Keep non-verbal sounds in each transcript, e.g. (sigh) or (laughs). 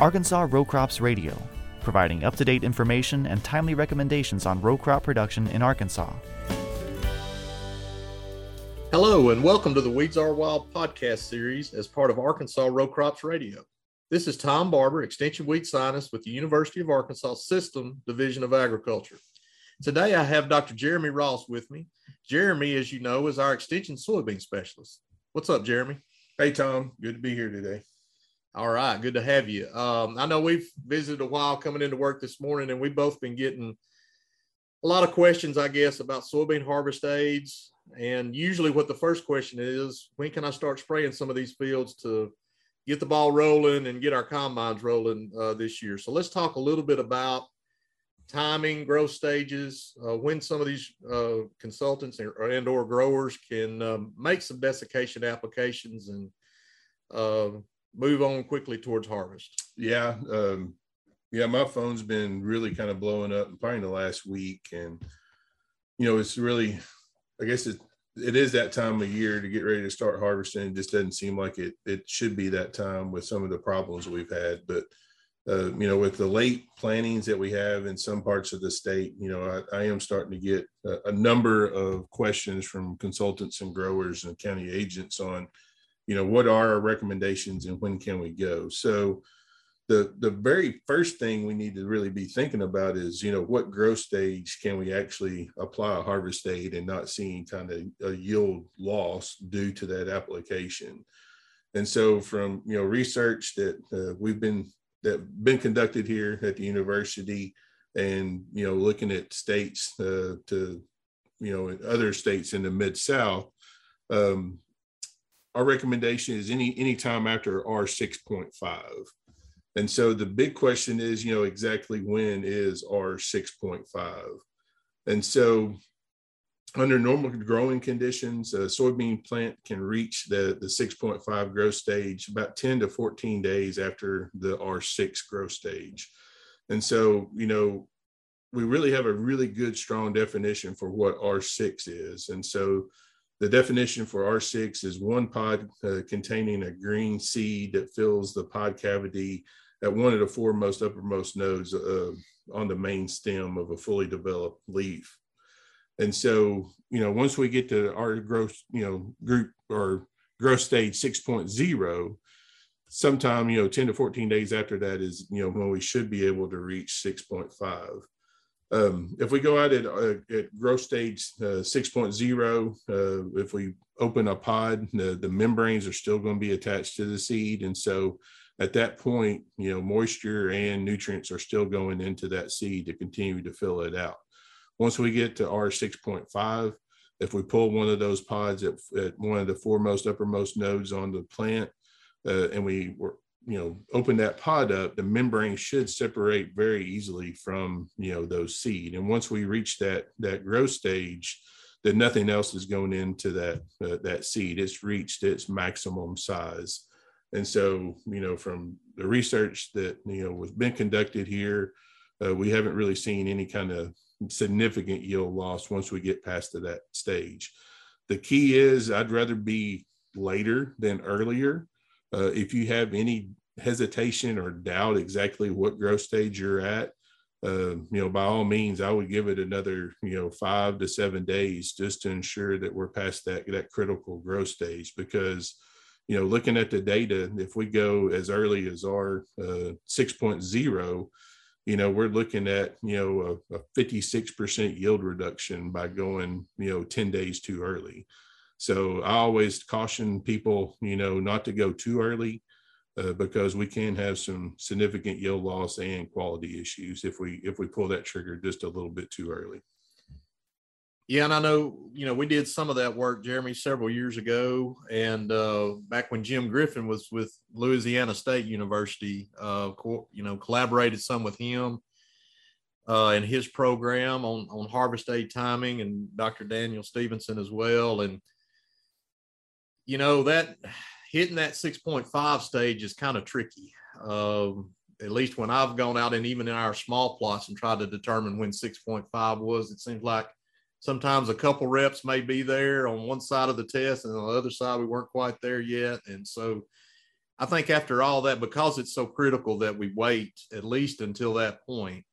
Arkansas Row Crops Radio, providing up to date information and timely recommendations on row crop production in Arkansas. Hello, and welcome to the Weeds Are Wild podcast series as part of Arkansas Row Crops Radio. This is Tom Barber, Extension Weed Scientist with the University of Arkansas System Division of Agriculture. Today I have Dr. Jeremy Ross with me. Jeremy, as you know, is our Extension Soybean Specialist. What's up, Jeremy? Hey, Tom. Good to be here today. All right. Good to have you. Um, I know we've visited a while coming into work this morning, and we've both been getting a lot of questions, I guess, about soybean harvest aids. And usually, what the first question is when can I start spraying some of these fields to get the ball rolling and get our combines rolling uh, this year? So, let's talk a little bit about timing, growth stages, uh, when some of these uh, consultants and or growers can um, make some desiccation applications and uh, move on quickly towards harvest. Yeah. Um, yeah. My phone's been really kind of blowing up probably in the last week. And, you know, it's really, I guess it, it is that time of year to get ready to start harvesting. It just doesn't seem like it, it should be that time with some of the problems we've had. But, uh, you know, with the late plantings that we have in some parts of the state, you know, I, I am starting to get a, a number of questions from consultants and growers and county agents on, you know what are our recommendations and when can we go? So the the very first thing we need to really be thinking about is you know what growth stage can we actually apply a harvest aid and not seeing kind of a yield loss due to that application? And so from you know research that uh, we've been that been conducted here at the university and you know looking at states uh, to you know other states in the mid south um, our recommendation is any any time after R six point five. And so the big question is, you know, exactly when is R six point five? And so under normal growing conditions, a soybean plant can reach the, the 6.5 growth stage about 10 to 14 days after the R6 growth stage. And so, you know, we really have a really good, strong definition for what R6 is. And so the definition for R6 is one pod uh, containing a green seed that fills the pod cavity at one of the four most uppermost nodes uh, on the main stem of a fully developed leaf. And so, you know, once we get to our growth, you know, group or growth stage 6.0, sometime, you know, 10 to 14 days after that is, you know, when we should be able to reach 6.5. Um, if we go out at, uh, at growth stage uh, 6.0, uh, if we open a pod, the, the membranes are still going to be attached to the seed. And so at that point, you know, moisture and nutrients are still going into that seed to continue to fill it out. Once we get to R6.5, if we pull one of those pods at, at one of the foremost uppermost nodes on the plant, uh, and we you know open that pod up the membrane should separate very easily from you know those seed. And once we reach that that growth stage then nothing else is going into that uh, that seed. It's reached its maximum size. And so you know from the research that you know was been conducted here uh, we haven't really seen any kind of significant yield loss once we get past to that stage. The key is i'd rather be later than earlier uh, if you have any hesitation or doubt exactly what growth stage you're at, uh, you know, by all means, I would give it another, you know, five to seven days just to ensure that we're past that that critical growth stage. Because, you know, looking at the data, if we go as early as our uh, 6.0, you know, we're looking at, you know, a, a 56% yield reduction by going, you know, 10 days too early. So I always caution people, you know, not to go too early uh, because we can have some significant yield loss and quality issues if we if we pull that trigger just a little bit too early. Yeah, and I know you know we did some of that work, Jeremy, several years ago, and uh, back when Jim Griffin was with Louisiana State University, uh, co- you know, collaborated some with him uh, and his program on on harvest aid timing, and Dr. Daniel Stephenson as well, and you know that hitting that 6.5 stage is kind of tricky. Um, at least when I've gone out and even in our small plots and tried to determine when 6.5 was, it seems like sometimes a couple reps may be there on one side of the test and on the other side we weren't quite there yet. And so I think after all that, because it's so critical that we wait at least until that point,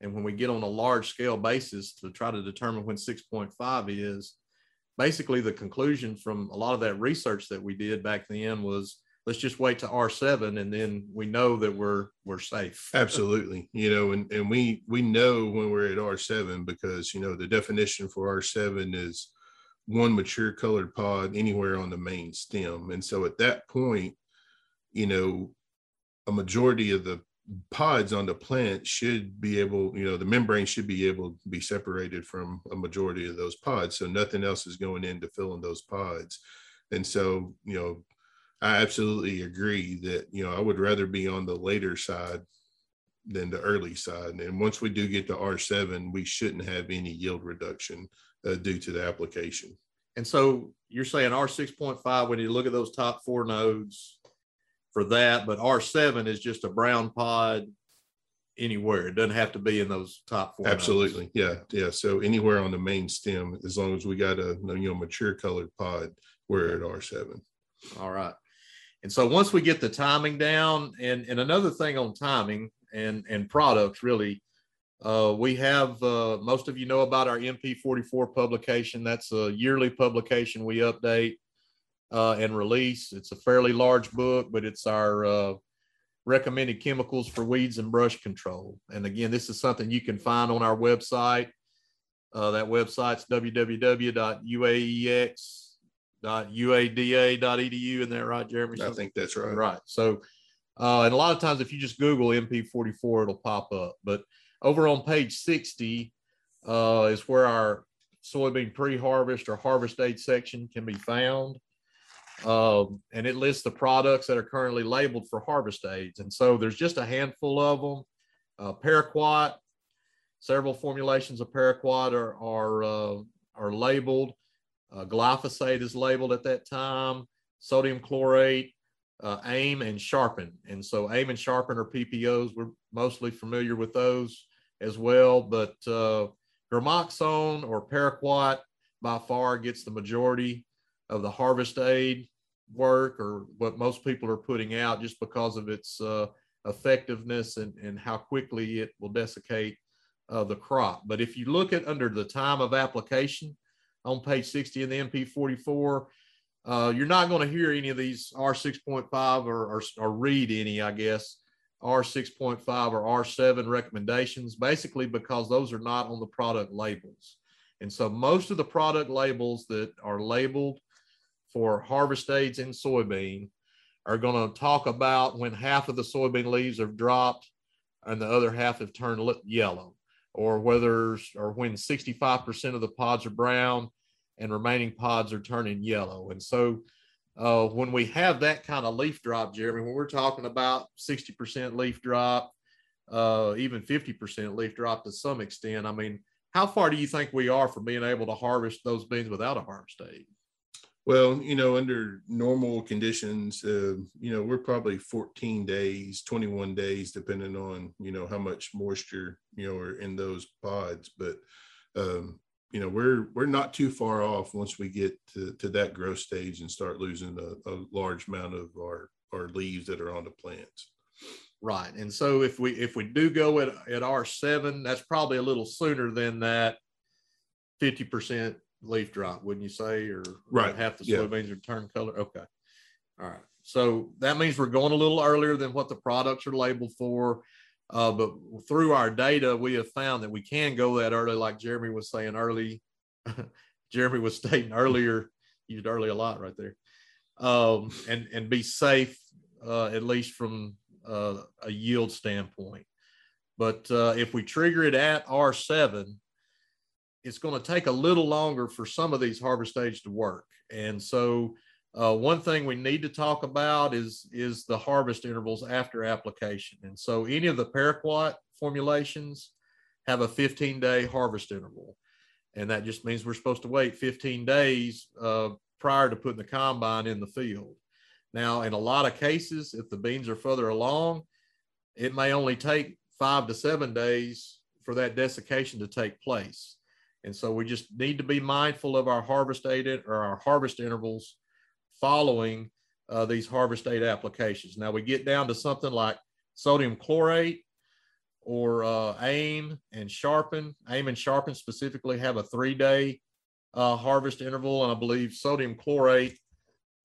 and when we get on a large scale basis to try to determine when 6.5 is, basically the conclusion from a lot of that research that we did back then was let's just wait to R7 and then we know that we're we're safe. (laughs) Absolutely. You know, and, and we we know when we're at R7 because you know the definition for R7 is one mature colored pod anywhere on the main stem. And so at that point, you know, a majority of the pods on the plant should be able, you know, the membrane should be able to be separated from a majority of those pods. So nothing else is going in to fill in those pods. And so, you know, I absolutely agree that, you know, I would rather be on the later side than the early side. And once we do get to R7, we shouldn't have any yield reduction uh, due to the application. And so you're saying R6.5, when you look at those top four nodes for that, but R7 is just a brown pod anywhere. It doesn't have to be in those top four. Absolutely. Yeah. Yeah. So anywhere on the main stem, as long as we got a you know mature colored pod, we're at R7. All right. And so once we get the timing down, and, and another thing on timing and, and products, really, uh, we have uh, most of you know about our MP44 publication. That's a yearly publication we update uh, and release. It's a fairly large book, but it's our uh, recommended chemicals for weeds and brush control. And again, this is something you can find on our website. Uh, that website's www.uaex.uada.edu. Isn't that right, Jeremy? I think that's right. Right. So, uh, and a lot of times, if you just Google MP44, it'll pop up. But over on page 60 uh, is where our soybean pre-harvest or harvest aid section can be found. Um, and it lists the products that are currently labeled for harvest aids. And so there's just a handful of them. Uh, paraquat, several formulations of paraquat are, are, uh, are labeled. Uh, glyphosate is labeled at that time, sodium chlorate, uh, AIM and Sharpen. And so AIM and Sharpen are PPOs. We're mostly familiar with those as well. But uh, Gramoxone or Paraquat by far gets the majority of the harvest aid work or what most people are putting out just because of its uh, effectiveness and, and how quickly it will desiccate uh, the crop. But if you look at under the time of application on page 60 in the MP44, uh, you're not going to hear any of these R6.5 or, or, or read any, I guess, R6.5 or R7 recommendations, basically because those are not on the product labels. And so most of the product labels that are labeled for harvest aids in soybean are going to talk about when half of the soybean leaves have dropped and the other half have turned yellow, or whether or when 65% of the pods are brown and remaining pods are turning yellow. And so uh, when we have that kind of leaf drop, Jeremy, when we're talking about 60% leaf drop, uh, even 50% leaf drop to some extent, I mean, how far do you think we are from being able to harvest those beans without a harvest aid? Well, you know, under normal conditions, uh, you know, we're probably 14 days, 21 days, depending on, you know, how much moisture, you know, are in those pods. But, um, you know we're we're not too far off once we get to, to that growth stage and start losing a, a large amount of our our leaves that are on the plants right and so if we if we do go at, at r7 that's probably a little sooner than that 50% leaf drop wouldn't you say or right half the soybeans yeah. are turn color okay all right so that means we're going a little earlier than what the products are labeled for uh, but through our data, we have found that we can go that early, like Jeremy was saying early. (laughs) Jeremy was stating earlier, used early a lot right there, um, and and be safe uh, at least from uh, a yield standpoint. But uh, if we trigger it at R7, it's going to take a little longer for some of these harvest aids to work, and so uh, one thing we need to talk about is, is the harvest intervals after application. And so any of the paraquat formulations have a 15 day harvest interval. And that just means we're supposed to wait 15 days uh, prior to putting the combine in the field. Now, in a lot of cases, if the beans are further along, it may only take five to seven days for that desiccation to take place. And so we just need to be mindful of our harvest data or our harvest intervals following uh, these harvest aid applications. Now we get down to something like sodium chlorate or uh, AIM and Sharpen. AIM and Sharpen specifically have a three day uh, harvest interval, and I believe sodium chlorate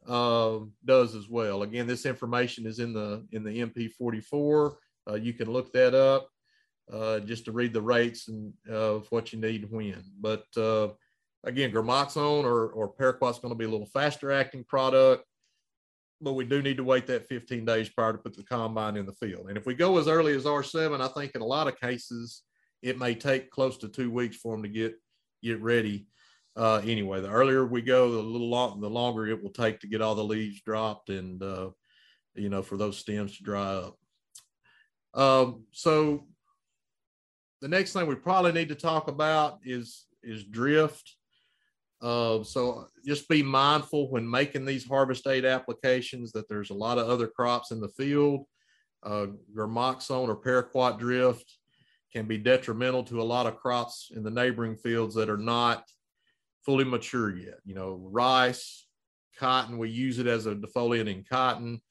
uh, does as well. Again, this information is in the in the MP44. Uh, you can look that up uh, just to read the rates and of what you need when. But uh, again, Gramoxone or, or Paraquat's going to be a little faster acting product, but we do need to wait that 15 days prior to put the combine in the field. And if we go as early as R7, I think in a lot of cases, it may take close to two weeks for them to get get ready. Uh, anyway, the earlier we go, the little long, the longer it will take to get all the leaves dropped and uh, you know for those stems to dry up. Um, so the next thing we probably need to talk about is is drift. Uh, so just be mindful when making these harvest aid applications that there's a lot of other crops in the field. Uh, or paraquat drift can be detrimental to a lot of crops in the neighboring fields that are not fully mature yet. You know, rice, cotton, we use it as a defoliant in cotton,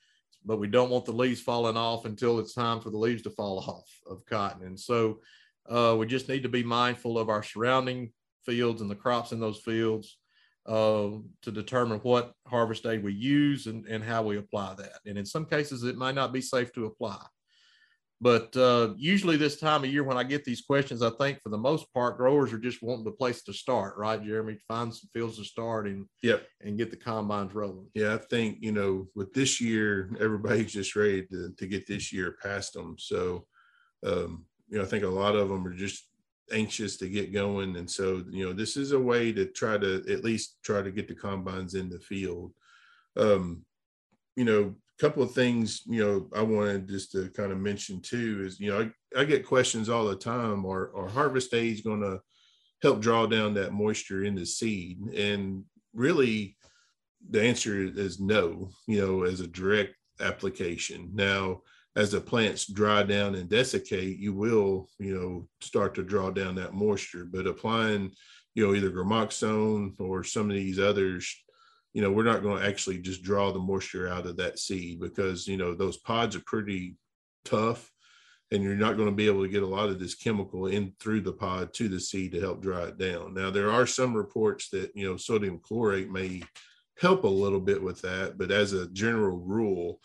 but we don't want the leaves falling off until it's time for the leaves to fall (laughs) off of cotton. And so uh, we just need to be mindful of our surrounding fields and the crops in those fields uh, to determine what harvest aid we use and, and how we apply that. And in some cases, it might not be safe to apply. But uh, usually, this time of year, when I get these questions, I think for the most part, growers are just wanting the place to start, right, Jeremy? Find some fields to start and yep. and get the combines rolling. Yeah, I think you know with this year, (laughs) everybody's just ready to, to get this year past them. So, um, you know, I think a lot of them are just anxious to get going. And so, you know, this is a way to try to at least try to get the combines in the field. Um, you know, a couple of things, you know, I wanted just to kind of mention too is, you know, I, I get questions all the time are, are harvest aids going to help draw down that moisture in the seed? And really, the answer is no, you know, as a direct application. Now, as the plants dry down and desiccate, you will, you know, start to draw down that moisture. But applying, you know, either gramoxone or some of these others, you know, we're not going to actually just draw the moisture out of that seed because, you know, those pods are pretty tough and you're not going to be able to get a lot of this chemical in through the pod to the seed to help dry it down. Now, there are some reports that, you know, sodium chlorate may help a little bit with that, but as a general rule,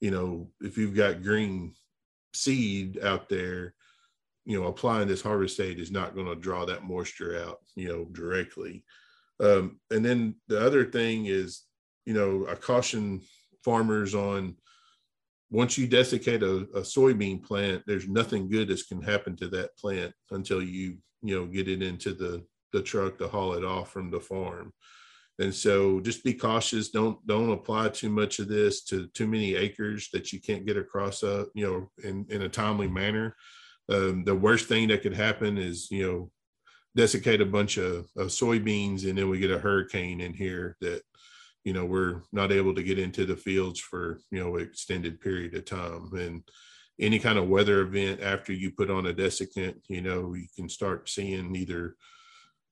you know, if you've got green seed out there, you know, applying this harvest aid is not going to draw that moisture out, you know, directly. Um, and then the other thing is, you know, I caution farmers on once you desiccate a, a soybean plant, there's nothing good that can happen to that plant until you, you know, get it into the the truck to haul it off from the farm and so just be cautious. Don't don't apply too much of this to too many acres that you can't get across a you know in, in a timely manner. Um, the worst thing that could happen is you know desiccate a bunch of, of soybeans and then we get a hurricane in here that you know we're not able to get into the fields for you know extended period of time. And any kind of weather event after you put on a desiccant you know you can start seeing either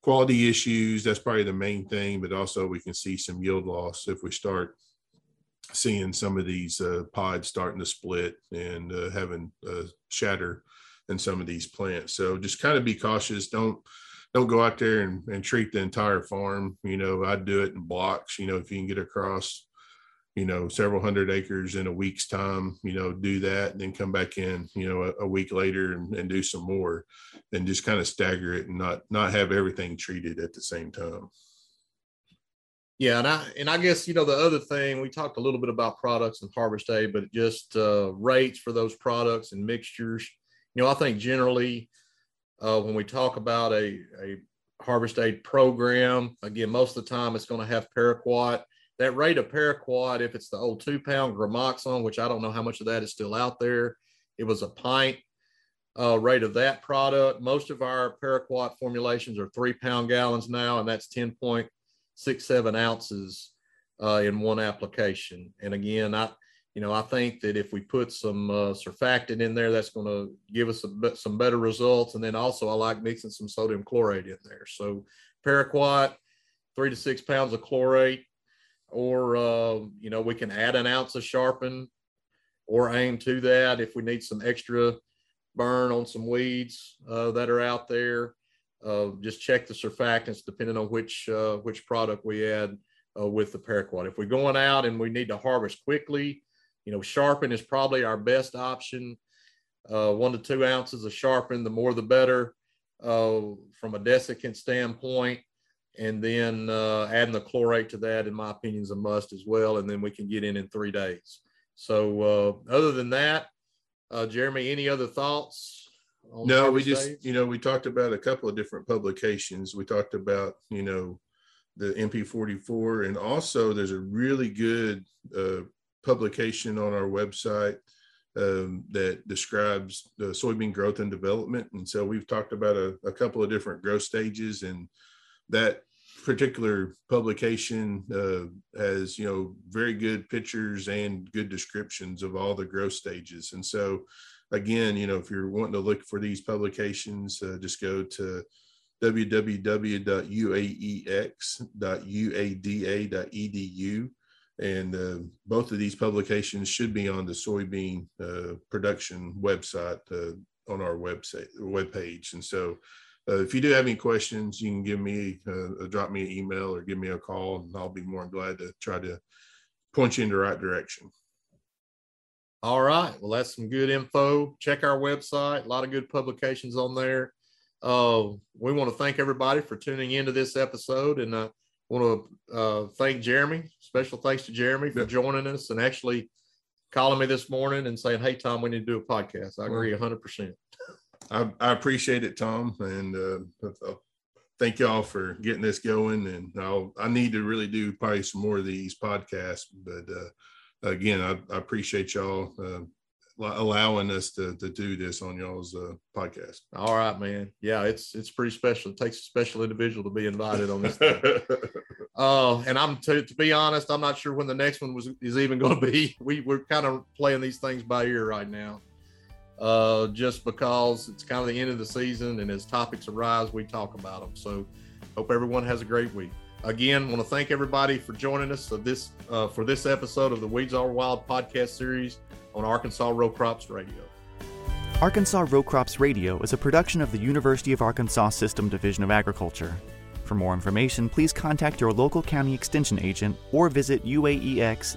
quality issues that's probably the main thing but also we can see some yield loss if we start seeing some of these uh, pods starting to split and uh, having uh, shatter in some of these plants. So just kind of be cautious. Don't don't go out there and, and treat the entire farm. You know i do it in blocks you know if you can get across you know several hundred acres in a week's time you know do that and then come back in you know a, a week later and, and, do some more and just kind of stagger it and not not have everything treated at the same time. Yeah and i and i guess you know the other thing we talked a little bit about products and harvest aid but just uh, rates for those products and mixtures. You know i think generally uh, when we talk about a, a harvest aid program again most of the time it's going to have paraquat that rate of paraquat, if it's the old two pound gramoxone, which I don't know how much of that is still out there, it was a pint uh, rate of that product. Most of our paraquat formulations are three pound gallons now, and that's 10.67 ounces uh, in one application. And again, I, you know, I think that if we put some uh, surfactant in there, that's going to give us a, some better results. And then also, I like mixing some sodium chlorate in there. So, paraquat, three to six pounds of chlorate or uh, you know we can add an ounce of sharpen or aim to that if we need some extra burn on some weeds uh, that are out there. Uh, just check the surfactants depending on which uh, which product we add uh, with the paraquat. If we're going out and we need to harvest quickly, you know, sharpen is probably our best option. Uh, one to two ounces of sharpen, the more the better uh, from a desiccant standpoint. And then adding the chlorate to that, in my opinion, is a must as well. And then we can get in in three days. So other than that, Jeremy, any other thoughts no we just you know we talked about a couple of different publications we talked about you know the MP44, and also there's a really good uh, publication on our website um, that describes the soybean growth and development and so we've talked about a, a couple of different growth stages and that particular publication uh, has you know very good pictures and good descriptions of all the growth stages and so again, you know, if you're wanting to look for these publications, uh, just go to www.uaex.uada.edu. And uh, both of these publications should be on the soybean uh, production website uh, on our website webpage. And so, uh, if you do have any questions, you can give me uh, drop me an email or give me a call, and I'll be more than glad to try to point you in the right direction. All right. Well, that's some good info. Check our website. A lot of good publications on there. Uh, we want to thank everybody for tuning into this episode, and I uh, want to uh, thank Jeremy. Special thanks to Jeremy for joining us and actually calling me this morning and saying, "Hey, Tom, we need to do a podcast." I agree, hundred percent. (laughs) I, I, appreciate it, Tom, and uh, thank y'all for getting this going. And I'll, I need to really do probably some more of these podcasts, but uh, again, I, I appreciate y'all uh, allowing us to, to do this on y'all's uh, podcast. All right, man. Yeah, it's it's pretty special. It takes a special individual to be invited on this. (laughs) uh, and I'm to, to be honest, I'm not sure when the next one was is even going to be. (laughs) We we're kind of playing these things by ear right now. Uh, just because it's kind of the end of the season, and as topics arise, we talk about them. So, hope everyone has a great week. Again, want to thank everybody for joining us for this uh, for this episode of the Weeds Are Wild podcast series on Arkansas Row Crops Radio. Arkansas Row Crops Radio is a production of the University of Arkansas System Division of Agriculture. For more information, please contact your local county extension agent or visit uaex.uada.edu.